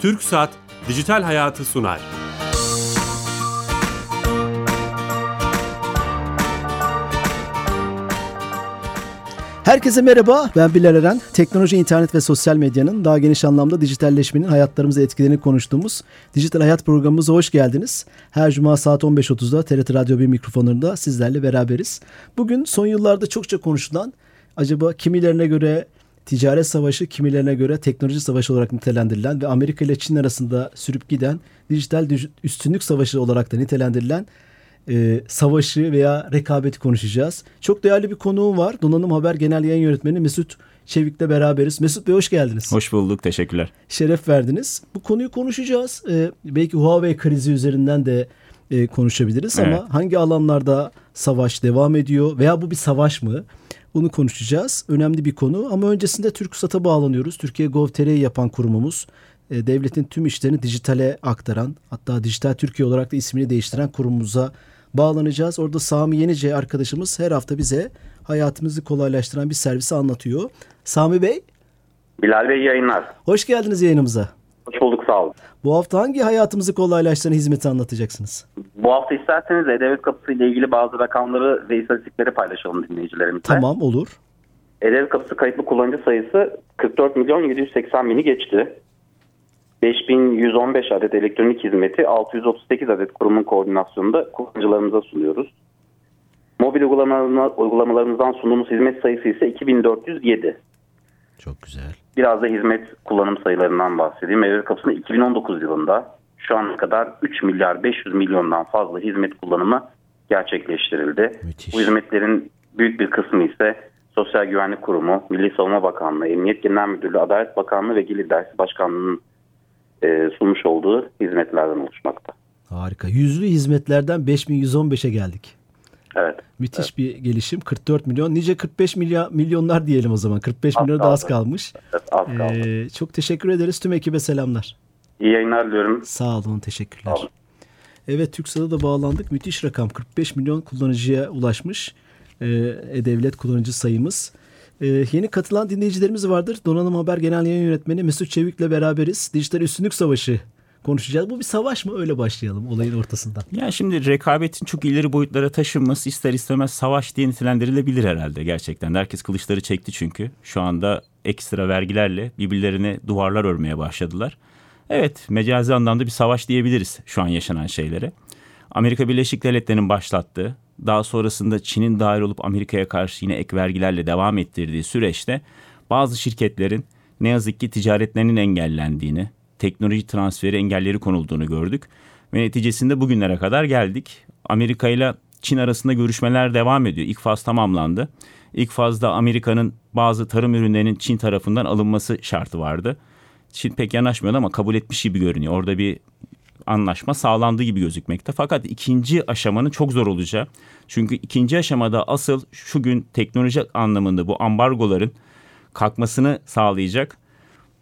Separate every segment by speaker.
Speaker 1: Türk Saat Dijital Hayatı sunar.
Speaker 2: Herkese merhaba, ben Bilal Eren. Teknoloji, internet ve sosyal medyanın daha geniş anlamda dijitalleşmenin hayatlarımıza etkilerini konuştuğumuz Dijital Hayat programımıza hoş geldiniz. Her cuma saat 15.30'da TRT Radyo 1 mikrofonlarında sizlerle beraberiz. Bugün son yıllarda çokça konuşulan, acaba kimilerine göre ticaret savaşı, kimilerine göre teknoloji savaşı olarak nitelendirilen ve Amerika ile Çin arasında sürüp giden dijital üstünlük savaşı olarak da nitelendirilen e, savaşı veya rekabeti konuşacağız. Çok değerli bir konuğum var. Donanım Haber Genel Yayın Yönetmeni Mesut Çevik'le beraberiz. Mesut Bey hoş geldiniz.
Speaker 3: Hoş bulduk. Teşekkürler.
Speaker 2: Şeref verdiniz. Bu konuyu konuşacağız. Ee, belki Huawei krizi üzerinden de e, konuşabiliriz evet. ama hangi alanlarda savaş devam ediyor veya bu bir savaş mı? Bunu konuşacağız. Önemli bir konu ama öncesinde TürkSat'a bağlanıyoruz. Türkiye Gov.tr'yi yapan kurumumuz. E, devletin tüm işlerini dijitale aktaran hatta Dijital Türkiye olarak da ismini değiştiren kurumumuza bağlanacağız. Orada Sami Yenice arkadaşımız her hafta bize hayatımızı kolaylaştıran bir servisi anlatıyor. Sami Bey.
Speaker 4: Bilal Bey yayınlar.
Speaker 2: Hoş geldiniz yayınımıza.
Speaker 4: Hoş bulduk sağ olun.
Speaker 2: Bu hafta hangi hayatımızı kolaylaştıran hizmeti anlatacaksınız?
Speaker 4: Bu hafta isterseniz E-Devlet Kapısı ile ilgili bazı rakamları ve istatistikleri paylaşalım dinleyicilerimizle.
Speaker 2: Tamam olur.
Speaker 4: E-Devlet Kapısı kayıtlı kullanıcı sayısı 44 milyon 780 bini geçti. 5115 adet elektronik hizmeti 638 adet kurumun koordinasyonunda kullanıcılarımıza sunuyoruz. Mobil uygulamalarımızdan sunduğumuz hizmet sayısı ise 2407.
Speaker 2: Çok güzel.
Speaker 4: Biraz da hizmet kullanım sayılarından bahsedeyim. Evlilik Kapısı'nda 2019 yılında şu ana kadar 3 milyar 500 milyondan fazla hizmet kullanımı gerçekleştirildi. Müthiş. Bu hizmetlerin büyük bir kısmı ise Sosyal Güvenlik Kurumu, Milli Savunma Bakanlığı, Emniyet Genel Müdürlüğü, Adalet Bakanlığı ve Gelir Dersi Başkanlığı'nın e, sunmuş olduğu hizmetlerden oluşmakta.
Speaker 2: Harika. Yüzlü hizmetlerden 5115'e geldik.
Speaker 4: Evet.
Speaker 2: Müthiş
Speaker 4: evet.
Speaker 2: bir gelişim. 44 milyon. Nice 45 milyon, milyonlar diyelim o zaman. 45 az milyona da az kalmış.
Speaker 4: Evet, az kaldı.
Speaker 2: Ee, çok teşekkür ederiz. Tüm ekibe selamlar.
Speaker 4: İyi yayınlar diliyorum.
Speaker 2: Sağ olun. Teşekkürler. Sağ olun. Evet TürkSat'a da bağlandık. Müthiş rakam. 45 milyon kullanıcıya ulaşmış. Ee, E-Devlet kullanıcı sayımız. Ee, yeni katılan dinleyicilerimiz vardır. Donanım Haber Genel Yayın Yönetmeni Mesut Çevik'le beraberiz. Dijital Üstünlük Savaşı konuşacağız. Bu bir savaş mı? Öyle başlayalım olayın ortasından.
Speaker 3: Ya şimdi rekabetin çok ileri boyutlara taşınması ister istemez savaş diye nitelendirilebilir herhalde gerçekten. Herkes kılıçları çekti çünkü. Şu anda ekstra vergilerle birbirlerine duvarlar örmeye başladılar. Evet mecazi anlamda bir savaş diyebiliriz şu an yaşanan şeylere. Amerika Birleşik Devletleri'nin başlattığı daha sonrasında Çin'in dahil olup Amerika'ya karşı yine ek vergilerle devam ettirdiği süreçte bazı şirketlerin ne yazık ki ticaretlerinin engellendiğini, teknoloji transferi engelleri konulduğunu gördük. Ve neticesinde bugünlere kadar geldik. Amerika ile Çin arasında görüşmeler devam ediyor. İlk faz tamamlandı. İlk fazda Amerika'nın bazı tarım ürünlerinin Çin tarafından alınması şartı vardı. Çin pek yanaşmıyordu ama kabul etmiş gibi görünüyor. Orada bir anlaşma sağlandığı gibi gözükmekte. Fakat ikinci aşamanın çok zor olacağı. Çünkü ikinci aşamada asıl şu gün teknoloji anlamında bu ambargoların kalkmasını sağlayacak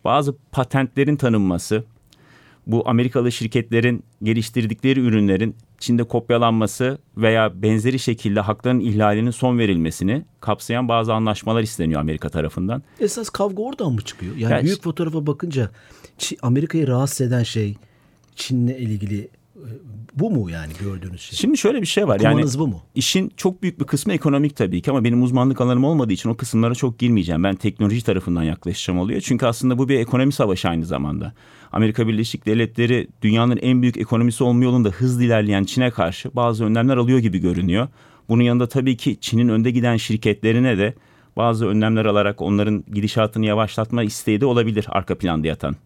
Speaker 3: bazı patentlerin tanınması, bu Amerikalı şirketlerin geliştirdikleri ürünlerin Çin'de kopyalanması veya benzeri şekilde hakların ihlalinin son verilmesini kapsayan bazı anlaşmalar isteniyor Amerika tarafından.
Speaker 2: Esas kavga oradan mı çıkıyor? Yani, yani büyük fotoğrafa bakınca Amerika'yı rahatsız eden şey Çin'le ilgili bu mu yani gördüğünüz şey?
Speaker 3: Şimdi şöyle bir şey var.
Speaker 2: Okumanız
Speaker 3: yani
Speaker 2: bu mu?
Speaker 3: İşin çok büyük bir kısmı ekonomik tabii ki ama benim uzmanlık alanım olmadığı için o kısımlara çok girmeyeceğim. Ben teknoloji tarafından yaklaşacağım oluyor. Çünkü aslında bu bir ekonomi savaşı aynı zamanda. Amerika Birleşik Devletleri dünyanın en büyük ekonomisi olma yolunda hızlı ilerleyen Çin'e karşı bazı önlemler alıyor gibi görünüyor. Bunun yanında tabii ki Çin'in önde giden şirketlerine de bazı önlemler alarak onların gidişatını yavaşlatma isteği de olabilir arka planda yatan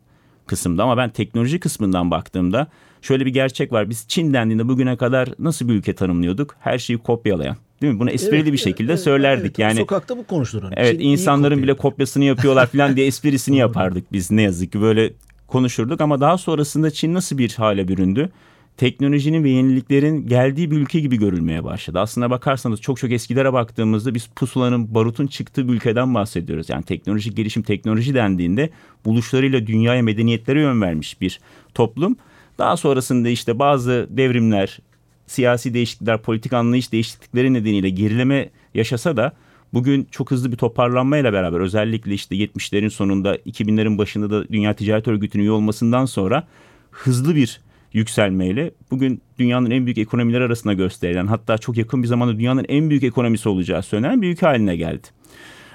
Speaker 3: kısımda. Ama ben teknoloji kısmından baktığımda şöyle bir gerçek var. Biz Çin dendiğinde bugüne kadar nasıl bir ülke tanımlıyorduk? Her şeyi kopyalayan. Değil mi? Bunu esprili evet, bir şekilde evet, söylerdik. Evet, yani
Speaker 2: sokakta bu konuşulur. Hani.
Speaker 3: Evet, Çin insanların bile kopyasını yapıyorlar falan diye esprisini yapardık biz ne yazık ki böyle konuşurduk ama daha sonrasında Çin nasıl bir hale büründü? Teknolojinin ve yeniliklerin geldiği bir ülke gibi görülmeye başladı. Aslına bakarsanız çok çok eskilere baktığımızda biz pusulanın, barutun çıktığı bir ülkeden bahsediyoruz. Yani teknolojik gelişim, teknoloji dendiğinde buluşlarıyla dünyaya, medeniyetlere yön vermiş bir toplum. Daha sonrasında işte bazı devrimler, siyasi değişiklikler, politik anlayış değişiklikleri nedeniyle gerileme yaşasa da bugün çok hızlı bir toparlanmayla beraber özellikle işte 70'lerin sonunda 2000'lerin başında da Dünya Ticaret Örgütü'nün üye olmasından sonra hızlı bir yükselmeyle bugün dünyanın en büyük ekonomileri arasında gösterilen hatta çok yakın bir zamanda dünyanın en büyük ekonomisi olacağı söylenen bir ülke haline geldi.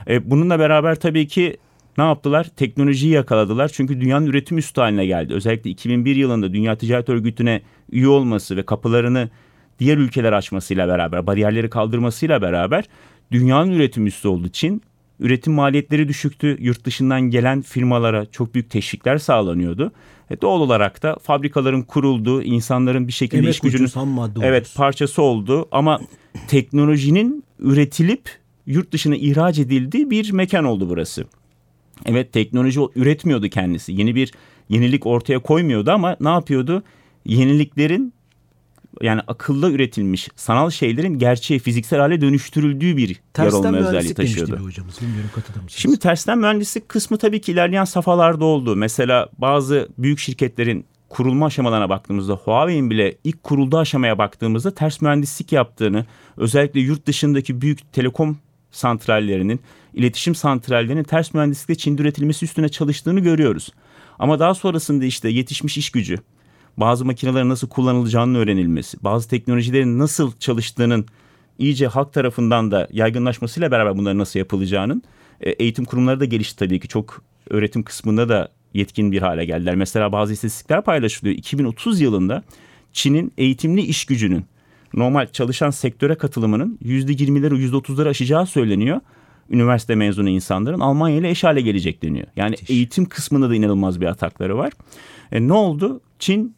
Speaker 3: E, bununla beraber tabii ki ne yaptılar? Teknolojiyi yakaladılar. Çünkü dünyanın üretim üstü haline geldi. Özellikle 2001 yılında Dünya Ticaret Örgütü'ne üye olması ve kapılarını diğer ülkeler açmasıyla beraber, bariyerleri kaldırmasıyla beraber dünyanın üretim üstü olduğu için üretim maliyetleri düşüktü. Yurt dışından gelen firmalara çok büyük teşvikler sağlanıyordu. E doğal olarak da fabrikaların kurulduğu, insanların bir şekilde
Speaker 2: Emek
Speaker 3: iş gücünün evet parçası oldu ama teknolojinin üretilip yurt dışına ihraç edildiği bir mekan oldu burası. Evet teknoloji üretmiyordu kendisi. Yeni bir yenilik ortaya koymuyordu ama ne yapıyordu? Yeniliklerin yani akılda üretilmiş sanal şeylerin gerçeğe fiziksel hale dönüştürüldüğü bir yer
Speaker 2: Tersten
Speaker 3: olma özelliği taşıyordu.
Speaker 2: hocamız. Bilmiyorum katılır mısınız?
Speaker 3: Şimdi tersten mühendislik kısmı tabii ki ilerleyen safhalarda oldu. Mesela bazı büyük şirketlerin kurulma aşamalarına baktığımızda Huawei'in bile ilk kurulduğu aşamaya baktığımızda ters mühendislik yaptığını özellikle yurt dışındaki büyük telekom santrallerinin, iletişim santrallerinin ters mühendislikle Çin'de üretilmesi üstüne çalıştığını görüyoruz. Ama daha sonrasında işte yetişmiş iş gücü, bazı makinelerin nasıl kullanılacağının öğrenilmesi, bazı teknolojilerin nasıl çalıştığının iyice halk tarafından da yaygınlaşmasıyla beraber bunların nasıl yapılacağının e, eğitim kurumları da gelişti tabii ki. Çok öğretim kısmında da yetkin bir hale geldiler. Mesela bazı istatistikler paylaşılıyor. 2030 yılında Çin'in eğitimli iş gücünün normal çalışan sektöre katılımının %20'leri %30'ları aşacağı söyleniyor. Üniversite mezunu insanların Almanya ile eş hale gelecek deniyor. Yani eğitim kısmında da inanılmaz bir atakları var. E, ne oldu? Çin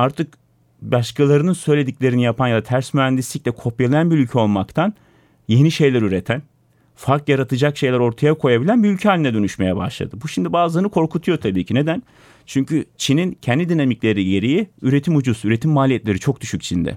Speaker 3: artık başkalarının söylediklerini yapan ya da ters mühendislikle kopyalayan bir ülke olmaktan yeni şeyler üreten, fark yaratacak şeyler ortaya koyabilen bir ülke haline dönüşmeye başladı. Bu şimdi bazılarını korkutuyor tabii ki. Neden? Çünkü Çin'in kendi dinamikleri gereği üretim ucuz, üretim maliyetleri çok düşük Çin'de.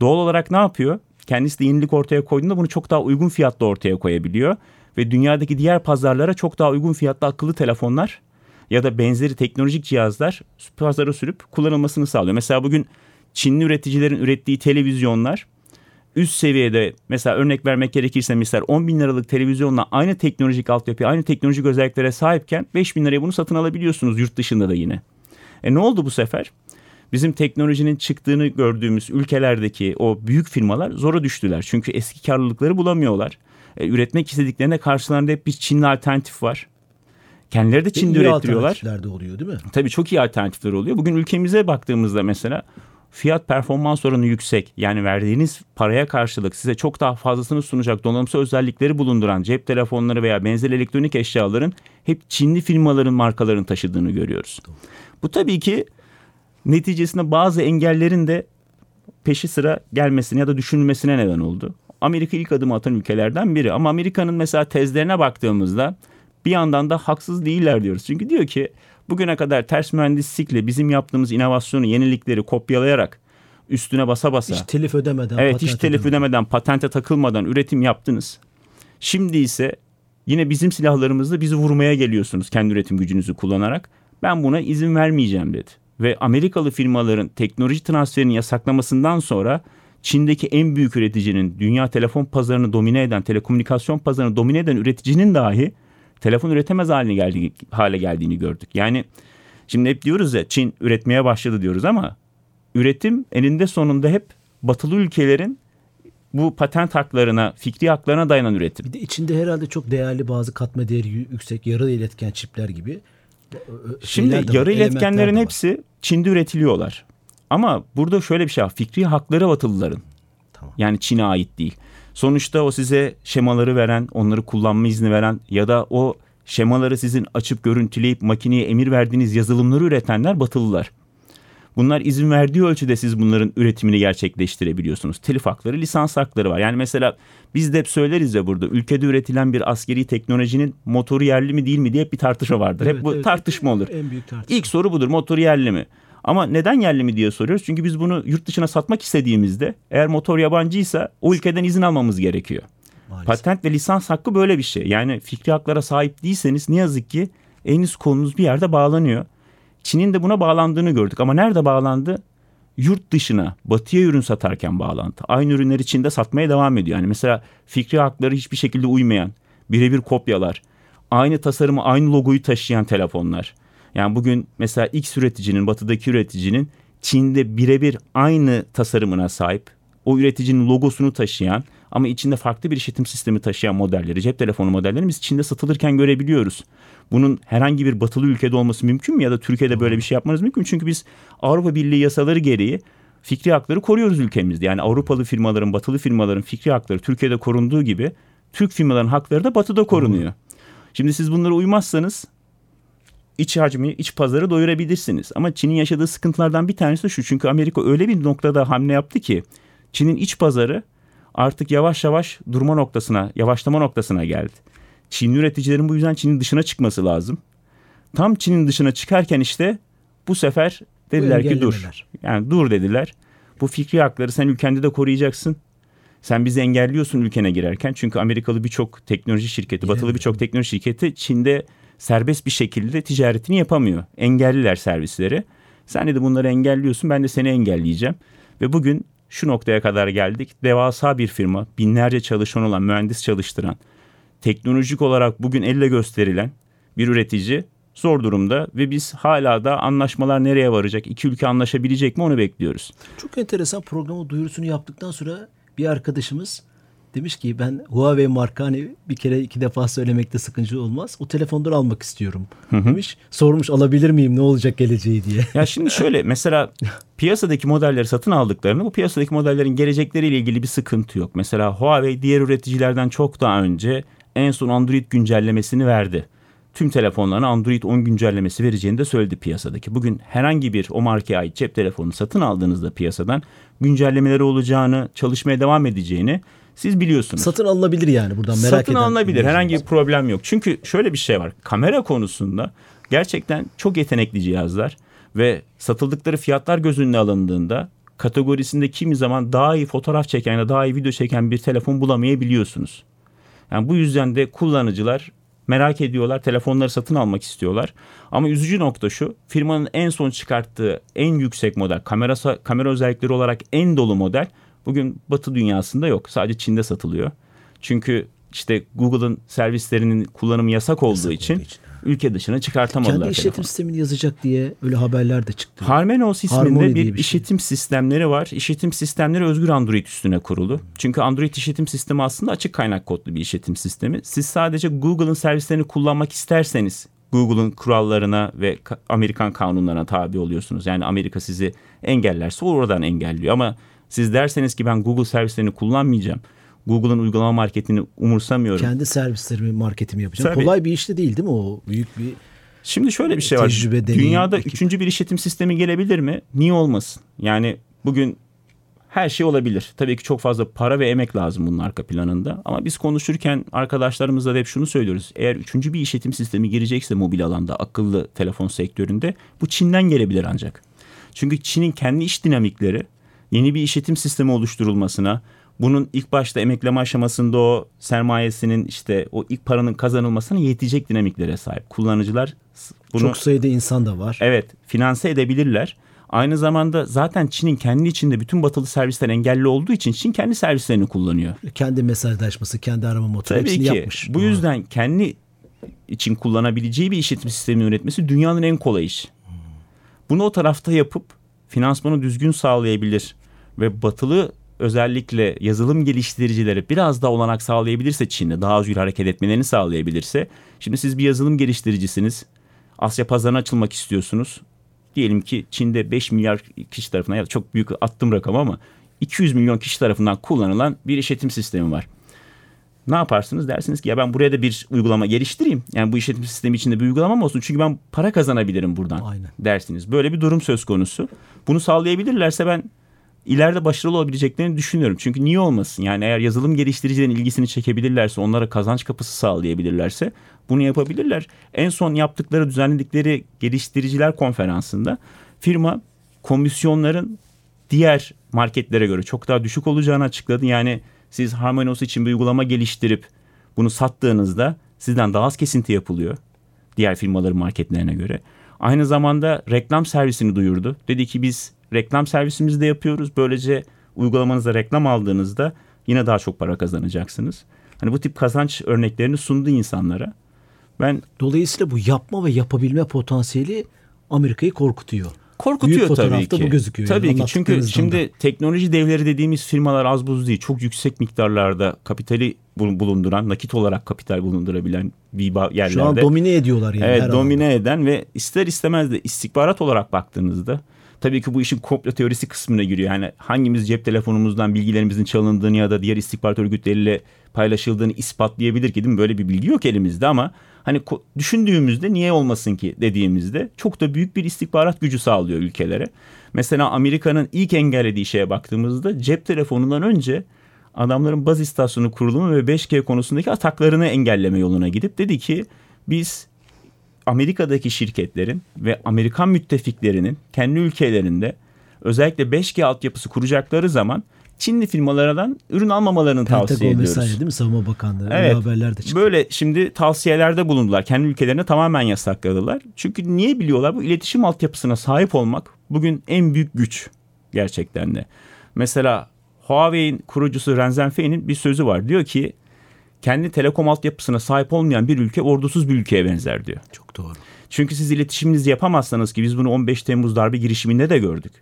Speaker 3: Doğal olarak ne yapıyor? Kendisi de yenilik ortaya koyduğunda bunu çok daha uygun fiyatla ortaya koyabiliyor. Ve dünyadaki diğer pazarlara çok daha uygun fiyatlı akıllı telefonlar ya da benzeri teknolojik cihazlar pazara sürüp kullanılmasını sağlıyor. Mesela bugün Çinli üreticilerin ürettiği televizyonlar üst seviyede mesela örnek vermek gerekirse mesela 10 bin liralık televizyonla aynı teknolojik altyapı, aynı teknolojik özelliklere sahipken 5 bin liraya bunu satın alabiliyorsunuz yurt dışında da yine. E ne oldu bu sefer? Bizim teknolojinin çıktığını gördüğümüz ülkelerdeki o büyük firmalar zora düştüler. Çünkü eski karlılıkları bulamıyorlar. E, üretmek istediklerine karşılarında hep bir Çinli alternatif var. Kendileri de Çin'de
Speaker 2: İyi
Speaker 3: ürettiriyorlar.
Speaker 2: alternatifler de oluyor değil mi?
Speaker 3: Tabii çok iyi alternatifler oluyor. Bugün ülkemize baktığımızda mesela fiyat performans oranı yüksek. Yani verdiğiniz paraya karşılık size çok daha fazlasını sunacak donanımsal özellikleri bulunduran cep telefonları veya benzer elektronik eşyaların hep Çinli firmaların markalarını taşıdığını görüyoruz. Bu tabii ki neticesinde bazı engellerin de peşi sıra gelmesine ya da düşünülmesine neden oldu. Amerika ilk adımı atan ülkelerden biri ama Amerika'nın mesela tezlerine baktığımızda bir yandan da haksız değiller diyoruz. Çünkü diyor ki bugüne kadar ters mühendislikle bizim yaptığımız inovasyonu, yenilikleri kopyalayarak üstüne basa basa.
Speaker 2: Hiç telif ödemeden.
Speaker 3: Evet hiç telif ödemeden, patente takılmadan üretim yaptınız. Şimdi ise yine bizim silahlarımızla bizi vurmaya geliyorsunuz kendi üretim gücünüzü kullanarak. Ben buna izin vermeyeceğim dedi. Ve Amerikalı firmaların teknoloji transferini yasaklamasından sonra Çin'deki en büyük üreticinin dünya telefon pazarını domine eden, telekomünikasyon pazarını domine eden üreticinin dahi telefon üretemez haline, geldi, hale geldiğini gördük. Yani şimdi hep diyoruz ya Çin üretmeye başladı diyoruz ama üretim eninde sonunda hep batılı ülkelerin bu patent haklarına, fikri haklarına dayanan üretim.
Speaker 2: Bir de içinde herhalde çok değerli bazı katma değeri yüksek yarı iletken çipler gibi.
Speaker 3: Şimdi
Speaker 2: de var,
Speaker 3: yarı
Speaker 2: elementler
Speaker 3: iletkenlerin
Speaker 2: var.
Speaker 3: hepsi Çin'de üretiliyorlar. Ama burada şöyle bir şey var. Fikri hakları Batılıların.
Speaker 2: Tamam.
Speaker 3: Yani Çin'e ait değil. Sonuçta o size şemaları veren, onları kullanma izni veren ya da o şemaları sizin açıp görüntüleyip makineye emir verdiğiniz yazılımları üretenler Batılılar. Bunlar izin verdiği ölçüde siz bunların üretimini gerçekleştirebiliyorsunuz. Telif hakları, lisans hakları var. Yani mesela biz de hep söyleriz ya burada ülkede üretilen bir askeri teknolojinin motoru yerli mi değil mi diye hep bir tartışma vardır.
Speaker 2: Evet,
Speaker 3: hep bu
Speaker 2: evet.
Speaker 3: tartışma olur.
Speaker 2: En büyük tartışma.
Speaker 3: İlk soru budur motor yerli mi? Ama neden yerli mi diye soruyoruz. Çünkü biz bunu yurt dışına satmak istediğimizde eğer motor yabancıysa o ülkeden izin almamız gerekiyor.
Speaker 2: Maalesef.
Speaker 3: Patent ve lisans hakkı böyle bir şey. Yani fikri haklara sahip değilseniz ne yazık ki eliniz kolunuz bir yerde bağlanıyor. Çin'in de buna bağlandığını gördük ama nerede bağlandı? yurt dışına batıya ürün satarken bağlantı. Aynı ürünleri Çin'de satmaya devam ediyor. Yani mesela fikri hakları hiçbir şekilde uymayan, birebir kopyalar, aynı tasarımı, aynı logoyu taşıyan telefonlar. Yani bugün mesela X üreticinin, batıdaki üreticinin Çin'de birebir aynı tasarımına sahip, o üreticinin logosunu taşıyan ama içinde farklı bir işletim sistemi taşıyan modelleri, cep telefonu modellerini biz Çin'de satılırken görebiliyoruz. Bunun herhangi bir batılı ülkede olması mümkün mü ya da Türkiye'de böyle bir şey yapmanız mümkün mü? Çünkü biz Avrupa Birliği yasaları gereği fikri hakları koruyoruz ülkemizde. Yani Avrupalı firmaların, batılı firmaların fikri hakları Türkiye'de korunduğu gibi Türk firmaların hakları da batıda korunuyor. Şimdi siz bunlara uymazsanız iç hacmi, iç pazarı doyurabilirsiniz. Ama Çin'in yaşadığı sıkıntılardan bir tanesi de şu. Çünkü Amerika öyle bir noktada hamle yaptı ki Çin'in iç pazarı artık yavaş yavaş durma noktasına, yavaşlama noktasına geldi. Çin üreticilerin bu yüzden Çin'in dışına çıkması lazım. Tam Çin'in dışına çıkarken işte bu sefer dediler ki dur. Yani dur dediler. Bu fikri hakları sen ülkende de koruyacaksın. Sen bizi engelliyorsun ülkene girerken. Çünkü Amerikalı birçok teknoloji şirketi, batılı birçok teknoloji şirketi Çin'de serbest bir şekilde ticaretini yapamıyor. Engelliler servisleri. Sen de bunları engelliyorsun ben de seni engelleyeceğim. Ve bugün şu noktaya kadar geldik. Devasa bir firma, binlerce çalışan olan, mühendis çalıştıran, teknolojik olarak bugün elle gösterilen bir üretici zor durumda ve biz hala da anlaşmalar nereye varacak, iki ülke anlaşabilecek mi onu bekliyoruz.
Speaker 2: Çok enteresan programı duyurusunu yaptıktan sonra bir arkadaşımız demiş ki ben Huawei marka hani bir kere iki defa söylemekte sıkıntı olmaz. O telefondan almak istiyorum demiş. Sormuş alabilir miyim ne olacak geleceği diye.
Speaker 3: Ya şimdi şöyle mesela piyasadaki modelleri satın aldıklarında bu piyasadaki modellerin gelecekleriyle ilgili bir sıkıntı yok. Mesela Huawei diğer üreticilerden çok daha önce en son Android güncellemesini verdi. Tüm telefonlarına Android 10 güncellemesi vereceğini de söyledi piyasadaki. Bugün herhangi bir o markaya ait cep telefonu satın aldığınızda piyasadan güncellemeleri olacağını, çalışmaya devam edeceğini siz biliyorsunuz.
Speaker 2: Satın alınabilir yani buradan merak
Speaker 3: Satın alınabilir. Herhangi bir problem yok. Çünkü şöyle bir şey var. Kamera konusunda gerçekten çok yetenekli cihazlar ve satıldıkları fiyatlar göz önüne alındığında kategorisinde kimi zaman daha iyi fotoğraf çeken ya da daha iyi video çeken bir telefon bulamayabiliyorsunuz. Yani bu yüzden de kullanıcılar merak ediyorlar, telefonları satın almak istiyorlar. Ama üzücü nokta şu, firmanın en son çıkarttığı en yüksek model, kamera kamera özellikleri olarak en dolu model bugün Batı dünyasında yok. Sadece Çin'de satılıyor. Çünkü işte Google'ın servislerinin kullanımı yasak olduğu yasak için, için ülke dışına çıkartamadılar.
Speaker 2: Kendi işletim telefonu. sistemini yazacak diye öyle haberler de çıktı.
Speaker 3: Harmonious isminde Harmony bir, bir şey. işletim sistemleri var. İşletim sistemleri özgür Android üstüne kurulu. Çünkü Android işletim sistemi aslında açık kaynak kodlu bir işletim sistemi. Siz sadece Google'ın servislerini kullanmak isterseniz Google'ın kurallarına ve Amerikan kanunlarına tabi oluyorsunuz. Yani Amerika sizi engellerse oradan engelliyor ama siz derseniz ki ben Google servislerini kullanmayacağım. Google'ın uygulama marketini umursamıyorum.
Speaker 2: Kendi servislerimi marketimi yapacağım. Tabii. Kolay bir iş de değil değil mi o? Büyük bir
Speaker 3: Şimdi şöyle bir şey var. Tecrübe, Dünyada ekip. üçüncü bir işletim sistemi gelebilir mi? Niye olmasın? Yani bugün her şey olabilir. Tabii ki çok fazla para ve emek lazım bunun arka planında. Ama biz konuşurken arkadaşlarımızla da hep şunu söylüyoruz. Eğer üçüncü bir işletim sistemi girecekse mobil alanda, akıllı telefon sektöründe bu Çin'den gelebilir ancak. Çünkü Çin'in kendi iş dinamikleri yeni bir işletim sistemi oluşturulmasına, bunun ilk başta emekleme aşamasında o sermayesinin işte o ilk paranın kazanılmasına yetecek dinamiklere sahip. Kullanıcılar
Speaker 2: bunu çok sayıda insan da var.
Speaker 3: Evet, finanse edebilirler. Aynı zamanda zaten Çin'in kendi içinde bütün batılı servisler engelli olduğu için Çin kendi servislerini kullanıyor.
Speaker 2: Kendi mesajlaşması, kendi arama motoru Tabii hepsini ki. yapmış.
Speaker 3: Bu yüzden kendi için kullanabileceği bir işletim sistemi üretmesi dünyanın en kolay iş. Bunu o tarafta yapıp finansmanı düzgün sağlayabilir ve batılı özellikle yazılım geliştiricileri biraz daha olanak sağlayabilirse Çin'de daha özgür hareket etmelerini sağlayabilirse şimdi siz bir yazılım geliştiricisiniz. Asya pazarına açılmak istiyorsunuz. Diyelim ki Çin'de 5 milyar kişi tarafından ya çok büyük attım rakam ama 200 milyon kişi tarafından kullanılan bir işletim sistemi var. Ne yaparsınız? Dersiniz ki ya ben buraya da bir uygulama geliştireyim. Yani bu işletim sistemi içinde bir uygulamam olsun. Çünkü ben para kazanabilirim buradan Aynen. dersiniz. Böyle bir durum söz konusu. Bunu sağlayabilirlerse ben ileride başarılı olabileceklerini düşünüyorum. Çünkü niye olmasın? Yani eğer yazılım geliştiricilerin ilgisini çekebilirlerse, onlara kazanç kapısı sağlayabilirlerse bunu yapabilirler. En son yaptıkları, düzenledikleri geliştiriciler konferansında firma komisyonların diğer marketlere göre çok daha düşük olacağını açıkladı. Yani siz Harmonious için bir uygulama geliştirip bunu sattığınızda sizden daha az kesinti yapılıyor diğer firmaların marketlerine göre. Aynı zamanda reklam servisini duyurdu. Dedi ki biz reklam servisimizi de yapıyoruz. Böylece uygulamanızda reklam aldığınızda yine daha çok para kazanacaksınız. Hani bu tip kazanç örneklerini sundu insanlara. Ben
Speaker 2: Dolayısıyla bu yapma ve yapabilme potansiyeli Amerika'yı korkutuyor.
Speaker 3: Korkutuyor
Speaker 2: Büyük
Speaker 3: tabii ki.
Speaker 2: bu gözüküyor
Speaker 3: Tabii
Speaker 2: yani
Speaker 3: ki çünkü şimdi teknoloji devleri dediğimiz firmalar az buz değil. Çok yüksek miktarlarda kapitali bu- bulunduran, nakit olarak kapital bulundurabilen bir yerlerde.
Speaker 2: Şu an domine ediyorlar yani.
Speaker 3: Evet domine
Speaker 2: alanda.
Speaker 3: eden ve ister istemez de istihbarat olarak baktığınızda tabii ki bu işin komplo teorisi kısmına giriyor. Yani hangimiz cep telefonumuzdan bilgilerimizin çalındığını ya da diğer istihbarat örgütleriyle paylaşıldığını ispatlayabilir ki değil mi? Böyle bir bilgi yok elimizde ama hani düşündüğümüzde niye olmasın ki dediğimizde çok da büyük bir istihbarat gücü sağlıyor ülkelere. Mesela Amerika'nın ilk engellediği şeye baktığımızda cep telefonundan önce adamların baz istasyonu kurulumu ve 5G konusundaki ataklarını engelleme yoluna gidip dedi ki biz Amerika'daki şirketlerin ve Amerikan müttefiklerinin kendi ülkelerinde özellikle 5G altyapısı kuracakları zaman Çinli firmalardan ürün almamalarını tavsiye
Speaker 2: Pentagon
Speaker 3: ediyoruz.
Speaker 2: vesaire değil mi? Savunma Bakanlığı. Öyle
Speaker 3: Evet.
Speaker 2: haberler de çıktı.
Speaker 3: Böyle şimdi tavsiyelerde bulundular. Kendi ülkelerine tamamen yasakladılar. Çünkü niye biliyorlar? Bu iletişim altyapısına sahip olmak bugün en büyük güç gerçekten de. Mesela Huawei'in kurucusu Ren Zhengfei'nin bir sözü var. Diyor ki kendi telekom altyapısına sahip olmayan bir ülke ordusuz bir ülkeye benzer diyor.
Speaker 2: Çok doğru.
Speaker 3: Çünkü siz iletişiminizi yapamazsanız ki biz bunu 15 Temmuz darbe girişiminde de gördük.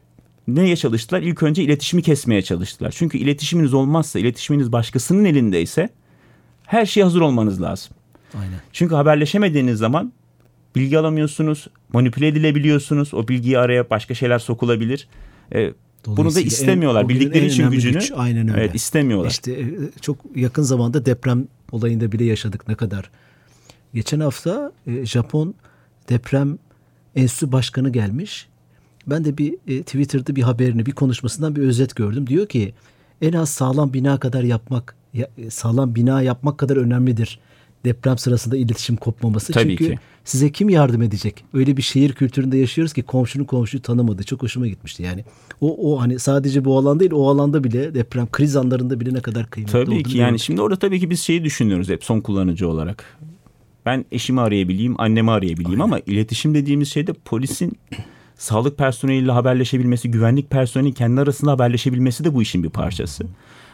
Speaker 3: Neye çalıştılar? İlk önce iletişimi kesmeye çalıştılar. Çünkü iletişiminiz olmazsa, iletişiminiz başkasının elindeyse her şeye hazır olmanız lazım.
Speaker 2: Aynen.
Speaker 3: Çünkü haberleşemediğiniz zaman bilgi alamıyorsunuz, manipüle edilebiliyorsunuz. O bilgiyi araya başka şeyler sokulabilir. Ee, bunu da
Speaker 2: en-
Speaker 3: istemiyorlar.
Speaker 2: bugünün
Speaker 3: Bildikleri
Speaker 2: en
Speaker 3: için gücünü
Speaker 2: güç, aynen öyle.
Speaker 3: evet, istemiyorlar.
Speaker 2: İşte e, çok yakın zamanda deprem olayında bile yaşadık ne kadar. Geçen hafta e, Japon deprem enstitü başkanı gelmiş. Ben de bir e, Twitter'da bir haberini, bir konuşmasından bir özet gördüm. Diyor ki en az sağlam bina kadar yapmak, ya- e, sağlam bina yapmak kadar önemlidir. Deprem sırasında iletişim kopmaması.
Speaker 3: Tabii
Speaker 2: Çünkü
Speaker 3: ki.
Speaker 2: size kim yardım edecek? Öyle bir şehir kültüründe yaşıyoruz ki komşunun komşuyu tanımadı. Çok hoşuma gitmişti yani. O, o hani sadece bu alan değil o alanda bile deprem kriz anlarında bile ne kadar kıymetli
Speaker 3: Tabii
Speaker 2: olduğunu
Speaker 3: ki yani şimdi orada tabii ki biz şeyi düşünüyoruz hep son kullanıcı olarak. Ben eşimi arayabileyim, annemi arayabileyim ama iletişim dediğimiz şeyde polisin sağlık personeliyle haberleşebilmesi, güvenlik personelinin kendi arasında haberleşebilmesi de bu işin bir parçası.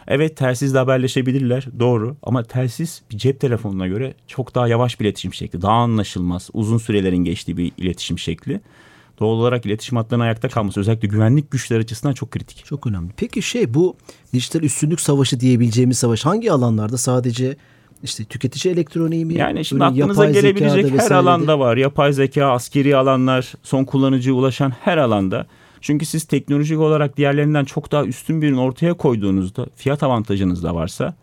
Speaker 3: Evet telsizle haberleşebilirler doğru ama telsiz bir cep telefonuna göre çok daha yavaş bir iletişim şekli. Daha anlaşılmaz, uzun sürelerin geçtiği bir iletişim şekli. Doğal olarak iletişim hatlarının ayakta kalması özellikle güvenlik güçleri açısından çok kritik.
Speaker 2: Çok önemli. Peki şey bu dijital üstünlük savaşı diyebileceğimiz savaş hangi alanlarda sadece işte tüketici elektroniği mi?
Speaker 3: Yani şimdi
Speaker 2: Böyle
Speaker 3: aklınıza gelebilecek her alanda var. Yapay zeka, askeri alanlar, son kullanıcıya ulaşan her alanda. Çünkü siz teknolojik olarak diğerlerinden çok daha üstün bir ürün ortaya koyduğunuzda fiyat avantajınız da varsa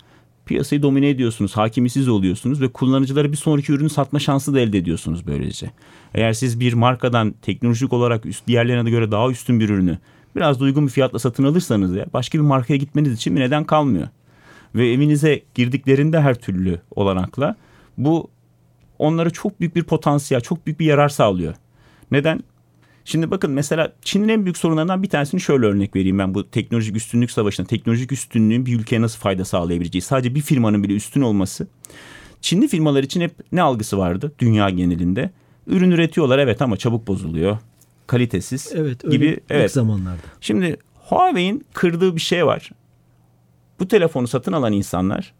Speaker 3: piyasayı domine ediyorsunuz, hakimi siz oluyorsunuz ve kullanıcılara bir sonraki ürünü satma şansı da elde ediyorsunuz böylece. Eğer siz bir markadan teknolojik olarak üst, diğerlerine göre daha üstün bir ürünü biraz da uygun bir fiyatla satın alırsanız ya başka bir markaya gitmeniz için bir neden kalmıyor. Ve evinize girdiklerinde her türlü olanakla bu onlara çok büyük bir potansiyel, çok büyük bir yarar sağlıyor. Neden? Şimdi bakın mesela Çin'in en büyük sorunlarından bir tanesini şöyle örnek vereyim ben bu teknolojik üstünlük savaşında. Teknolojik üstünlüğün bir ülkeye nasıl fayda sağlayabileceği. Sadece bir firmanın bile üstün olması. Çinli firmalar için hep ne algısı vardı dünya genelinde? Ürün üretiyorlar evet ama çabuk bozuluyor. Kalitesiz
Speaker 2: Evet öyle
Speaker 3: gibi. Evet.
Speaker 2: zamanlarda.
Speaker 3: Şimdi Huawei'in kırdığı bir şey var. Bu telefonu satın alan insanlar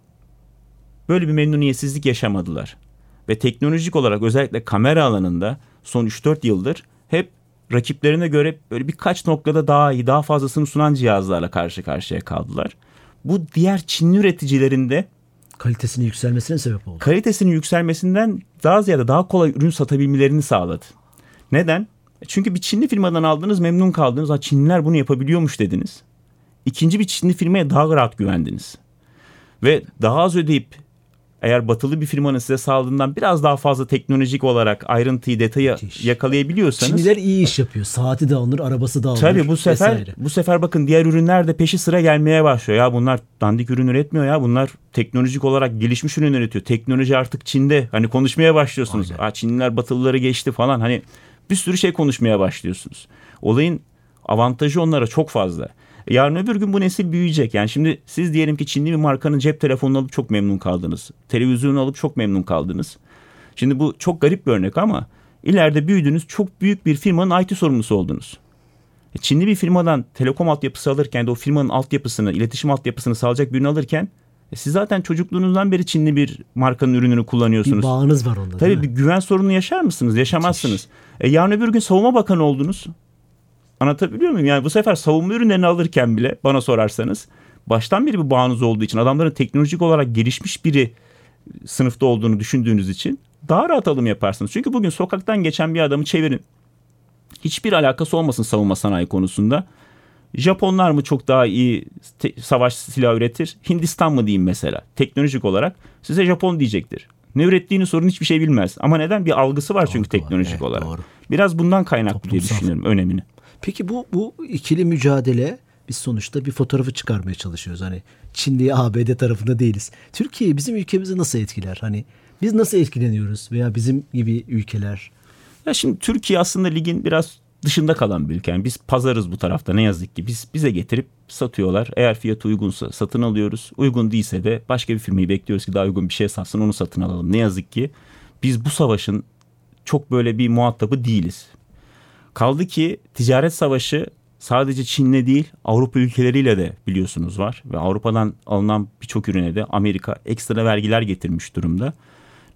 Speaker 3: böyle bir memnuniyetsizlik yaşamadılar. Ve teknolojik olarak özellikle kamera alanında son 3-4 yıldır hep rakiplerine göre böyle birkaç noktada daha iyi, daha fazlasını sunan cihazlarla karşı karşıya kaldılar. Bu diğer Çinli üreticilerin de
Speaker 2: Kalitesinin yükselmesine sebep oldu.
Speaker 3: kalitesinin yükselmesinden daha ziyade daha kolay ürün satabilmelerini sağladı. Neden? Çünkü bir Çinli firmadan aldınız memnun kaldınız. Ha Çinliler bunu yapabiliyormuş dediniz. İkinci bir Çinli firmaya daha rahat güvendiniz. Ve daha az ödeyip eğer batılı bir firmanın size sağladığından biraz daha fazla teknolojik olarak ayrıntıyı, detayı
Speaker 2: Müthiş.
Speaker 3: yakalayabiliyorsanız
Speaker 2: Çinliler iyi iş yapıyor. Saati de alınır, arabası da alınır.
Speaker 3: Tabii bu sefer
Speaker 2: vesaire.
Speaker 3: bu sefer bakın diğer ürünler de peşi sıra gelmeye başlıyor. Ya bunlar dandik ürün üretmiyor ya. Bunlar teknolojik olarak gelişmiş ürün üretiyor. Teknoloji artık Çin'de. Hani konuşmaya başlıyorsunuz.
Speaker 2: Aynen.
Speaker 3: Aa, Çinliler batılıları geçti falan. Hani bir sürü şey konuşmaya başlıyorsunuz. Olayın avantajı onlara çok fazla. Yarın öbür gün bu nesil büyüyecek. Yani şimdi siz diyelim ki Çinli bir markanın cep telefonunu alıp çok memnun kaldınız. Televizyonu alıp çok memnun kaldınız. Şimdi bu çok garip bir örnek ama ileride büyüdünüz çok büyük bir firmanın IT sorumlusu oldunuz. Çinli bir firmadan telekom altyapısı alırken de o firmanın altyapısını, iletişim altyapısını sağlayacak birini alırken e siz zaten çocukluğunuzdan beri Çinli bir markanın ürününü kullanıyorsunuz.
Speaker 2: Bir bağınız var onda.
Speaker 3: Tabii bir güven sorunu yaşar mısınız? Yaşamazsınız. E, yarın öbür gün savunma bakanı oldunuz. Anlatabiliyor muyum? Yani bu sefer savunma ürünlerini alırken bile bana sorarsanız baştan beri bir bağınız olduğu için adamların teknolojik olarak gelişmiş biri sınıfta olduğunu düşündüğünüz için daha rahat alım yaparsınız. Çünkü bugün sokaktan geçen bir adamı çevirin. Hiçbir alakası olmasın savunma sanayi konusunda. Japonlar mı çok daha iyi savaş silah üretir? Hindistan mı diyeyim mesela? Teknolojik olarak size Japon diyecektir. Ne ürettiğini sorun hiçbir şey bilmez. Ama neden? Bir algısı var çünkü Algı teknolojik var, evet, olarak. Doğru. Biraz bundan kaynaklı Toplumsal. diye düşünüyorum önemini.
Speaker 2: Peki bu bu ikili mücadele biz sonuçta bir fotoğrafı çıkarmaya çalışıyoruz. Hani Çinli ABD tarafında değiliz. Türkiye bizim ülkemizi nasıl etkiler? Hani biz nasıl etkileniyoruz veya bizim gibi ülkeler?
Speaker 3: Ya şimdi Türkiye aslında ligin biraz dışında kalan bir ülke. Yani biz pazarız bu tarafta ne yazık ki. Biz bize getirip satıyorlar. Eğer fiyatı uygunsa satın alıyoruz. Uygun değilse de başka bir firmayı bekliyoruz ki daha uygun bir şey satsın onu satın alalım. Ne yazık ki biz bu savaşın çok böyle bir muhatabı değiliz. Kaldı ki ticaret savaşı sadece Çin'le değil Avrupa ülkeleriyle de biliyorsunuz var. Ve Avrupa'dan alınan birçok ürüne de Amerika ekstra vergiler getirmiş durumda.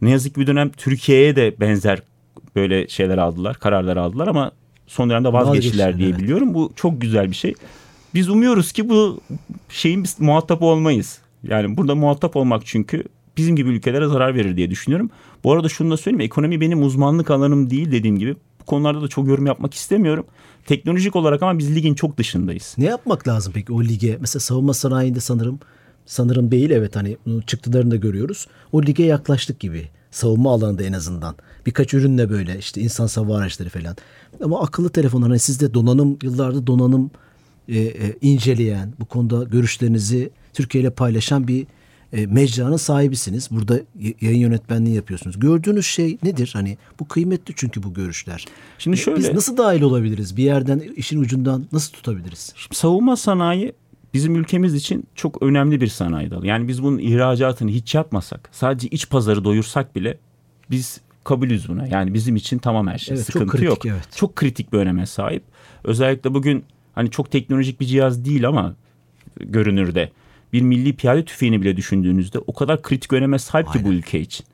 Speaker 3: Ne yazık ki bir dönem Türkiye'ye de benzer böyle şeyler aldılar, kararlar aldılar ama son dönemde vazgeçtiler diye evet. biliyorum. Bu çok güzel bir şey. Biz umuyoruz ki bu şeyin biz muhatap olmayız. Yani burada muhatap olmak çünkü bizim gibi ülkelere zarar verir diye düşünüyorum. Bu arada şunu da söyleyeyim. Ekonomi benim uzmanlık alanım değil dediğim gibi. Konularda da çok yorum yapmak istemiyorum. Teknolojik olarak ama biz ligin çok dışındayız.
Speaker 2: Ne yapmak lazım peki o lige? Mesela savunma sanayinde sanırım sanırım değil evet hani çıktılarını da görüyoruz. O lige yaklaştık gibi savunma alanında en azından. Birkaç ürünle böyle işte insan hava araçları falan. Ama akıllı telefonlar hani sizde donanım yıllarda donanım e, e, inceleyen bu konuda görüşlerinizi Türkiye ile paylaşan bir e, mecranın sahibisiniz. Burada yayın yönetmenliği yapıyorsunuz. Gördüğünüz şey nedir? Hani bu kıymetli çünkü bu görüşler. Şimdi e, şöyle biz nasıl dahil olabiliriz? Bir yerden işin ucundan nasıl tutabiliriz?
Speaker 3: Şimdi savunma sanayi bizim ülkemiz için çok önemli bir sanayi dalı. Yani biz bunun ihracatını hiç yapmasak, sadece iç pazarı doyursak bile biz kabulüz buna. Yani bizim için tamam her şey. Evet, Sıkıntı çok kritik, yok. Evet. Çok kritik bir öneme sahip. Özellikle bugün hani çok teknolojik bir cihaz değil ama görünürde bir milli piyade tüfeğini bile düşündüğünüzde o kadar kritik öneme sahip Aynen. ki bu ülke için.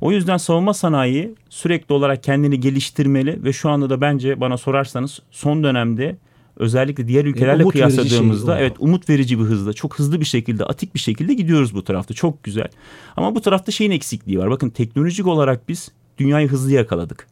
Speaker 3: O yüzden savunma sanayi sürekli olarak kendini geliştirmeli ve şu anda da bence bana sorarsanız son dönemde özellikle diğer ülkelerle umut kıyasladığımızda şey evet umut verici bir hızla çok hızlı bir şekilde atik bir şekilde gidiyoruz bu tarafta çok güzel. Ama bu tarafta şeyin eksikliği var. Bakın teknolojik olarak biz dünyayı hızlı yakaladık.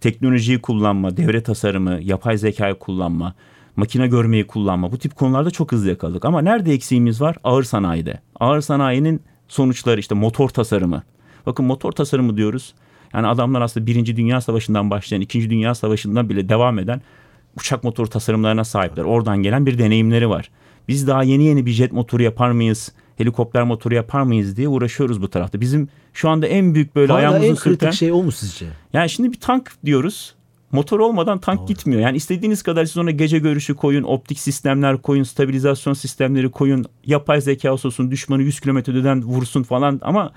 Speaker 3: Teknolojiyi kullanma, devre tasarımı, yapay zekayı kullanma, makine görmeyi kullanma bu tip konularda çok hızlı yakaladık. Ama nerede eksiğimiz var? Ağır sanayide. Ağır sanayinin sonuçları işte motor tasarımı. Bakın motor tasarımı diyoruz. Yani adamlar aslında Birinci Dünya Savaşı'ndan başlayan, İkinci Dünya Savaşı'ndan bile devam eden uçak motoru tasarımlarına sahipler. Oradan gelen bir deneyimleri var. Biz daha yeni yeni bir jet motoru yapar mıyız? Helikopter motoru yapar mıyız diye uğraşıyoruz bu tarafta. Bizim şu anda en büyük böyle Hala ayağımızın en
Speaker 2: kritik şey o mu sizce?
Speaker 3: Yani şimdi bir tank diyoruz. Motor olmadan tank Doğru. gitmiyor. Yani istediğiniz kadar siz ona gece görüşü koyun, optik sistemler koyun, stabilizasyon sistemleri koyun, yapay zeka olsun, düşmanı 100 kilometreden vursun falan ama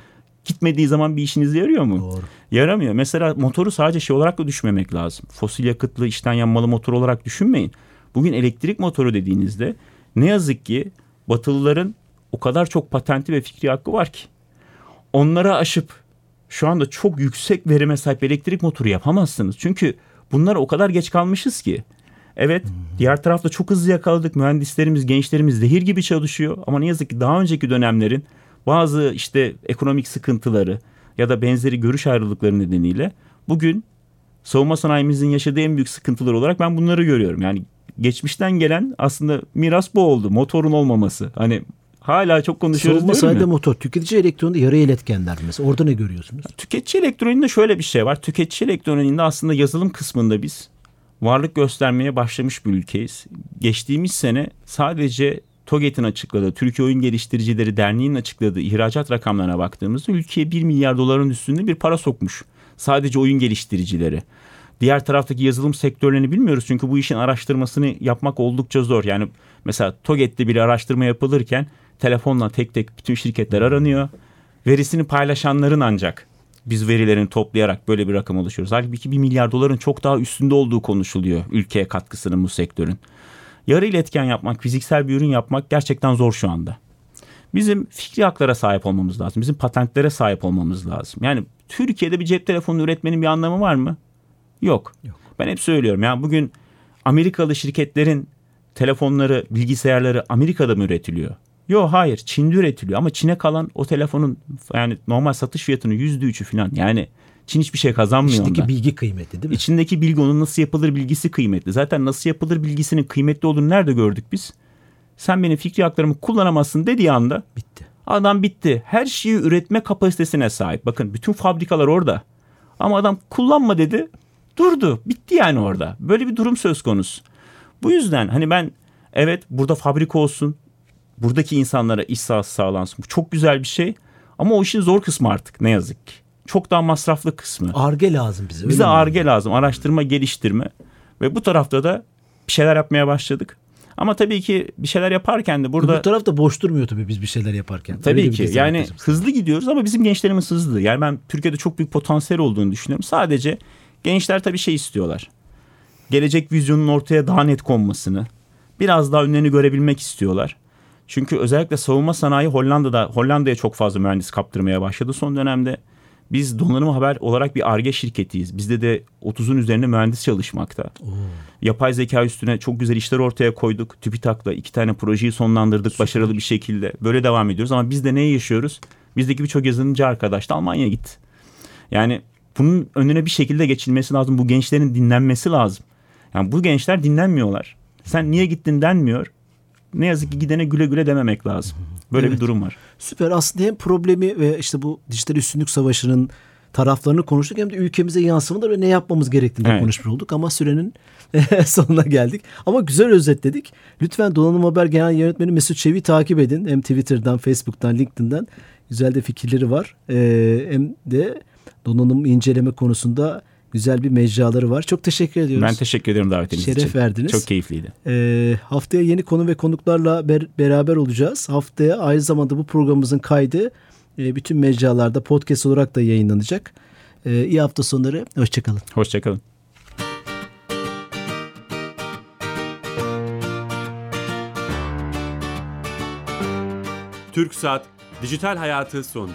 Speaker 3: gitmediği zaman bir işinize yarıyor mu? Doğru. Yaramıyor. Mesela motoru sadece şey olarak da düşünmemek lazım. Fosil yakıtlı işten yanmalı motor olarak düşünmeyin. Bugün elektrik motoru dediğinizde ne yazık ki Batılıların o kadar çok patenti ve fikri hakkı var ki. Onlara aşıp şu anda çok yüksek verime sahip elektrik motoru yapamazsınız. Çünkü bunlara o kadar geç kalmışız ki. Evet diğer tarafta çok hızlı yakaladık. Mühendislerimiz, gençlerimiz zehir gibi çalışıyor. Ama ne yazık ki daha önceki dönemlerin bazı işte ekonomik sıkıntıları ya da benzeri görüş ayrılıkları nedeniyle bugün savunma sanayimizin yaşadığı en büyük sıkıntılar olarak ben bunları görüyorum. Yani geçmişten gelen aslında miras bu oldu. Motorun olmaması. Hani hala çok konuşuyoruz
Speaker 2: Savunma sanayide motor. Tüketici elektronunda yarı iletkenler mesela. Orada ne görüyorsunuz?
Speaker 3: Tüketici elektronikinde şöyle bir şey var. Tüketici elektronikinde aslında yazılım kısmında biz varlık göstermeye başlamış bir ülkeyiz. Geçtiğimiz sene sadece TOGET'in açıkladığı, Türkiye Oyun Geliştiricileri Derneği'nin açıkladığı ihracat rakamlarına baktığımızda ülkeye 1 milyar doların üstünde bir para sokmuş. Sadece oyun geliştiricileri. Diğer taraftaki yazılım sektörlerini bilmiyoruz çünkü bu işin araştırmasını yapmak oldukça zor. Yani mesela TOGET'te bir araştırma yapılırken telefonla tek tek bütün şirketler aranıyor. Verisini paylaşanların ancak biz verilerini toplayarak böyle bir rakam oluşuyoruz. Halbuki 1 milyar doların çok daha üstünde olduğu konuşuluyor ülkeye katkısının bu sektörün. Yarı iletken yapmak, fiziksel bir ürün yapmak gerçekten zor şu anda. Bizim fikri haklara sahip olmamız lazım. Bizim patentlere sahip olmamız lazım. Yani Türkiye'de bir cep telefonu üretmenin bir anlamı var mı? Yok. Yok. Ben hep söylüyorum. Yani bugün Amerikalı şirketlerin telefonları, bilgisayarları Amerika'da mı üretiliyor? Yok hayır Çin'de üretiliyor ama Çin'e kalan o telefonun yani normal satış fiyatının yüzde üçü falan yani Çin hiçbir şey kazanmıyor
Speaker 2: İçindeki
Speaker 3: ondan.
Speaker 2: bilgi kıymetli değil mi?
Speaker 3: İçindeki bilgi onun nasıl yapılır bilgisi kıymetli. Zaten nasıl yapılır bilgisinin kıymetli olduğunu nerede gördük biz? Sen benim fikri haklarımı kullanamazsın dediği anda
Speaker 2: bitti.
Speaker 3: Adam bitti. Her şeyi üretme kapasitesine sahip. Bakın bütün fabrikalar orada. Ama adam kullanma dedi. Durdu. Bitti yani orada. Böyle bir durum söz konusu. Bu yüzden hani ben evet burada fabrika olsun. Buradaki insanlara iş sahası sağlansın. Bu çok güzel bir şey. Ama o işin zor kısmı artık ne yazık ki. Çok daha masraflı kısmı.
Speaker 2: Arge lazım bize.
Speaker 3: Bize arge lazım. Araştırma, geliştirme. Ve bu tarafta da bir şeyler yapmaya başladık. Ama tabii ki bir şeyler yaparken de burada...
Speaker 2: Bu tarafta boş durmuyor tabii biz bir şeyler yaparken.
Speaker 3: Tabii ki yani hızlı gidiyoruz ama bizim gençlerimiz hızlı. Yani ben Türkiye'de çok büyük potansiyel olduğunu düşünüyorum. Sadece gençler tabii şey istiyorlar. Gelecek vizyonun ortaya daha net konmasını, biraz daha önlerini görebilmek istiyorlar. Çünkü özellikle savunma sanayi Hollanda'da Hollanda'ya çok fazla mühendis kaptırmaya başladı son dönemde. Biz donanım haber olarak bir ARGE şirketiyiz. Bizde de 30'un üzerinde mühendis çalışmakta. Oo. Yapay zeka üstüne çok güzel işler ortaya koyduk. TÜBİTAK'la iki tane projeyi sonlandırdık Süper. başarılı bir şekilde. Böyle devam ediyoruz ama biz de neyi yaşıyoruz? Bizdeki birçok yazılımcı arkadaş da Almanya'ya gitti. Yani bunun önüne bir şekilde geçilmesi lazım. Bu gençlerin dinlenmesi lazım. Yani bu gençler dinlenmiyorlar. Sen niye gittin denmiyor. Ne yazık ki gidene güle güle dememek lazım. Böyle evet. bir durum var.
Speaker 2: Süper. Aslında hem problemi ve işte bu dijital üstünlük savaşının taraflarını konuştuk hem de ülkemize yansımaları ve ne yapmamız gerektiğini evet. konuşmuş olduk ama sürenin sonuna geldik. Ama güzel özetledik. Lütfen Donanım Haber Genel Yönetmeni Mesut Çevi takip edin. Hem Twitter'dan, Facebook'tan, LinkedIn'den güzel de fikirleri var. Ee, hem de donanım inceleme konusunda güzel bir mecraları var. Çok teşekkür ediyoruz.
Speaker 3: Ben teşekkür ederim davetiniz
Speaker 2: Şeref
Speaker 3: için.
Speaker 2: Şeref verdiniz.
Speaker 3: Çok keyifliydi.
Speaker 2: Ee, haftaya yeni konu ve konuklarla ber- beraber olacağız. Haftaya aynı zamanda bu programımızın kaydı e, bütün mecralarda podcast olarak da yayınlanacak. E, iyi hafta sonları. Hoşçakalın.
Speaker 3: Hoşçakalın.
Speaker 1: Türk Saat Dijital Hayatı sondu.